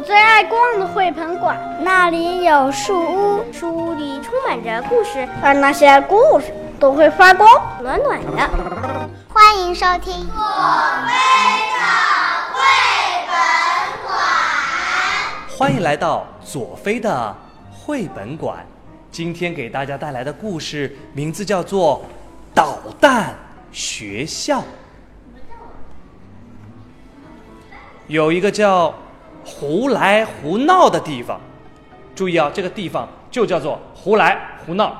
我最爱逛的绘本馆，那里有树屋，树屋里充满着故事，而那些故事都会发光，暖暖的。欢迎收听左飞的绘本馆。欢迎来到左飞的绘本馆。今天给大家带来的故事名字叫做《导弹学校》。有一个叫胡来胡闹的地方，注意啊，这个地方就叫做胡来胡闹，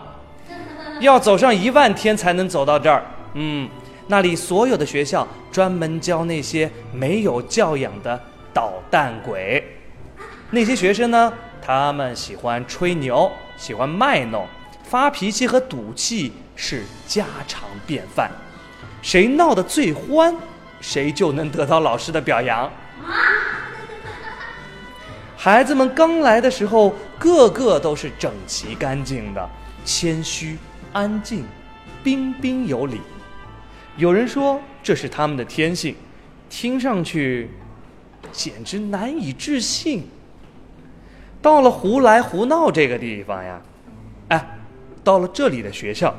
要走上一万天才能走到这儿。嗯，那里所有的学校专门教那些没有教养的捣蛋鬼。那些学生呢，他们喜欢吹牛，喜欢卖弄，发脾气和赌气是家常便饭。谁闹得最欢，谁就能得到老师的表扬。孩子们刚来的时候，个个都是整齐干净的，谦虚、安静、彬彬有礼。有人说这是他们的天性，听上去简直难以置信。到了胡来胡闹这个地方呀，哎，到了这里的学校，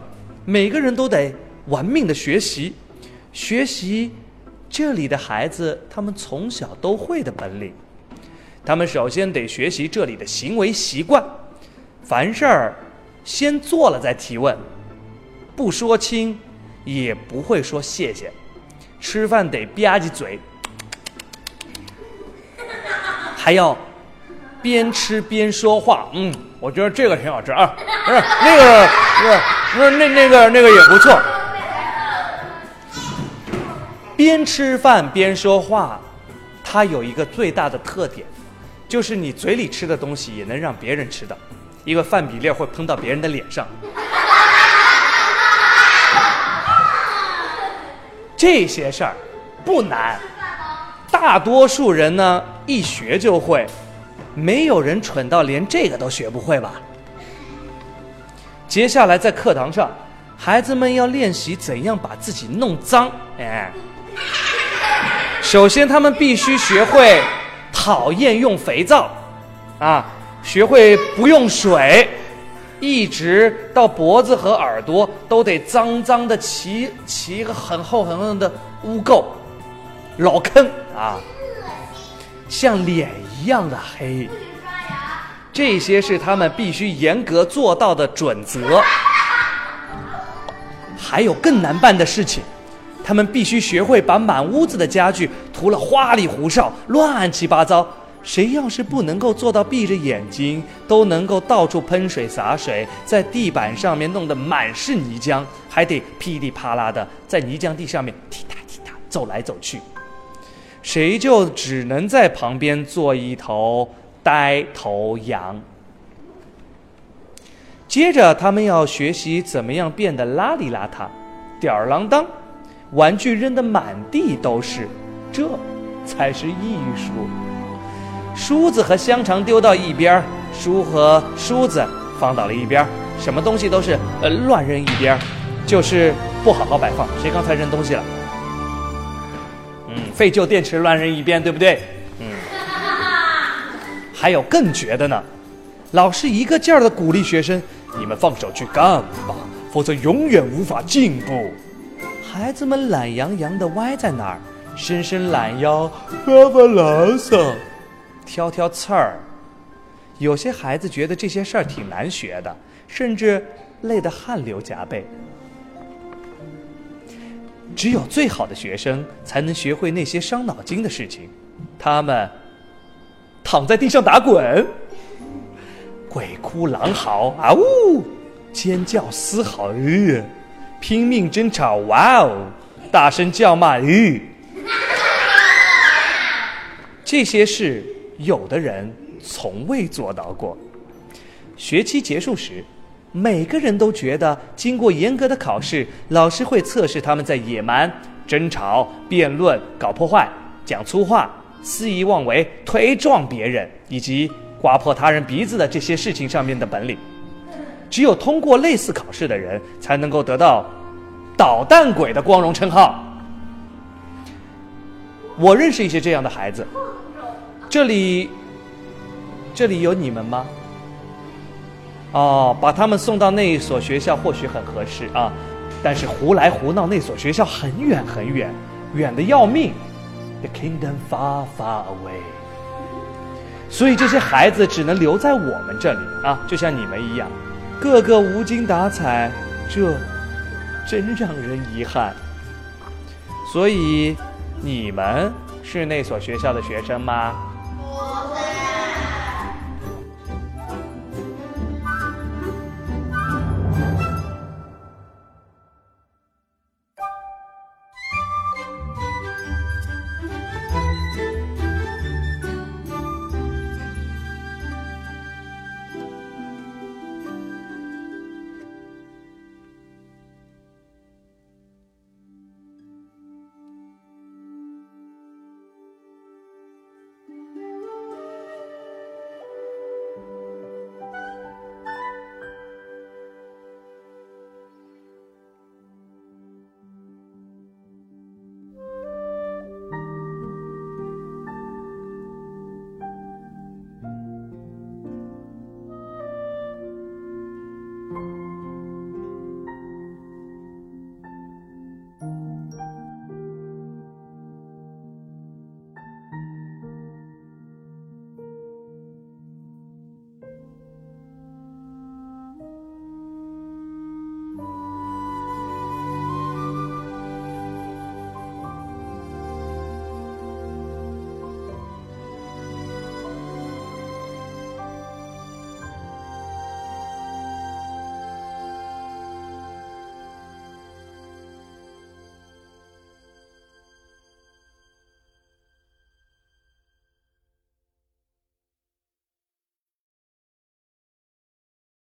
每个人都得玩命的学习，学习这里的孩子他们从小都会的本领。他们首先得学习这里的行为习惯，凡事儿先做了再提问，不说清也不会说谢谢，吃饭得吧唧嘴，还要边吃边说话。嗯，我觉得这个挺好吃啊，不是那个，不是不是那那个那个也不错。边吃饭边说话，它有一个最大的特点。就是你嘴里吃的东西也能让别人吃到，因为饭比例会喷到别人的脸上。这些事儿不难，大多数人呢一学就会，没有人蠢到连这个都学不会吧？接下来在课堂上，孩子们要练习怎样把自己弄脏。哎，首先他们必须学会。讨厌用肥皂，啊，学会不用水，一直到脖子和耳朵都得脏脏的，起起一个很厚很厚的污垢，老坑啊，像脸一样的黑。这些是他们必须严格做到的准则。还有更难办的事情。他们必须学会把满屋子的家具涂了花里胡哨、乱七八糟。谁要是不能够做到闭着眼睛都能够到处喷水洒水，在地板上面弄得满是泥浆，还得噼里啪啦的在泥浆地上面踢踏踢踏走来走去，谁就只能在旁边做一头呆头羊。接着，他们要学习怎么样变得邋里邋遢、吊儿郎当。玩具扔得满地都是，这才是艺术。梳子和香肠丢到一边书和梳子放到了一边什么东西都是呃乱扔一边就是不好好摆放。谁刚才扔东西了？嗯，废旧电池乱扔一边，对不对？嗯。还有更绝的呢，老师一个劲儿的鼓励学生：“你们放手去干吧，否则永远无法进步。”孩子们懒洋洋地歪在那儿，伸伸懒腰，发发牢骚，挑挑刺儿。有些孩子觉得这些事儿挺难学的，甚至累得汗流浃背。只有最好的学生才能学会那些伤脑筋的事情。他们躺在地上打滚，鬼哭狼嚎啊呜，尖叫嘶嚎。拼命争吵，哇哦！大声叫骂，吁！这些事，有的人从未做到过。学期结束时，每个人都觉得，经过严格的考试，老师会测试他们在野蛮、争吵、辩论、搞破坏、讲粗话、肆意妄为、推撞别人以及刮破他人鼻子的这些事情上面的本领。只有通过类似考试的人，才能够得到“捣蛋鬼”的光荣称号。我认识一些这样的孩子，这里这里有你们吗？哦，把他们送到那一所学校或许很合适啊，但是胡来胡闹那所学校很远很远，远的要命，The kingdom far far away。所以这些孩子只能留在我们这里啊，就像你们一样，个个无精打采，这真让人遗憾。所以你们是那所学校的学生吗？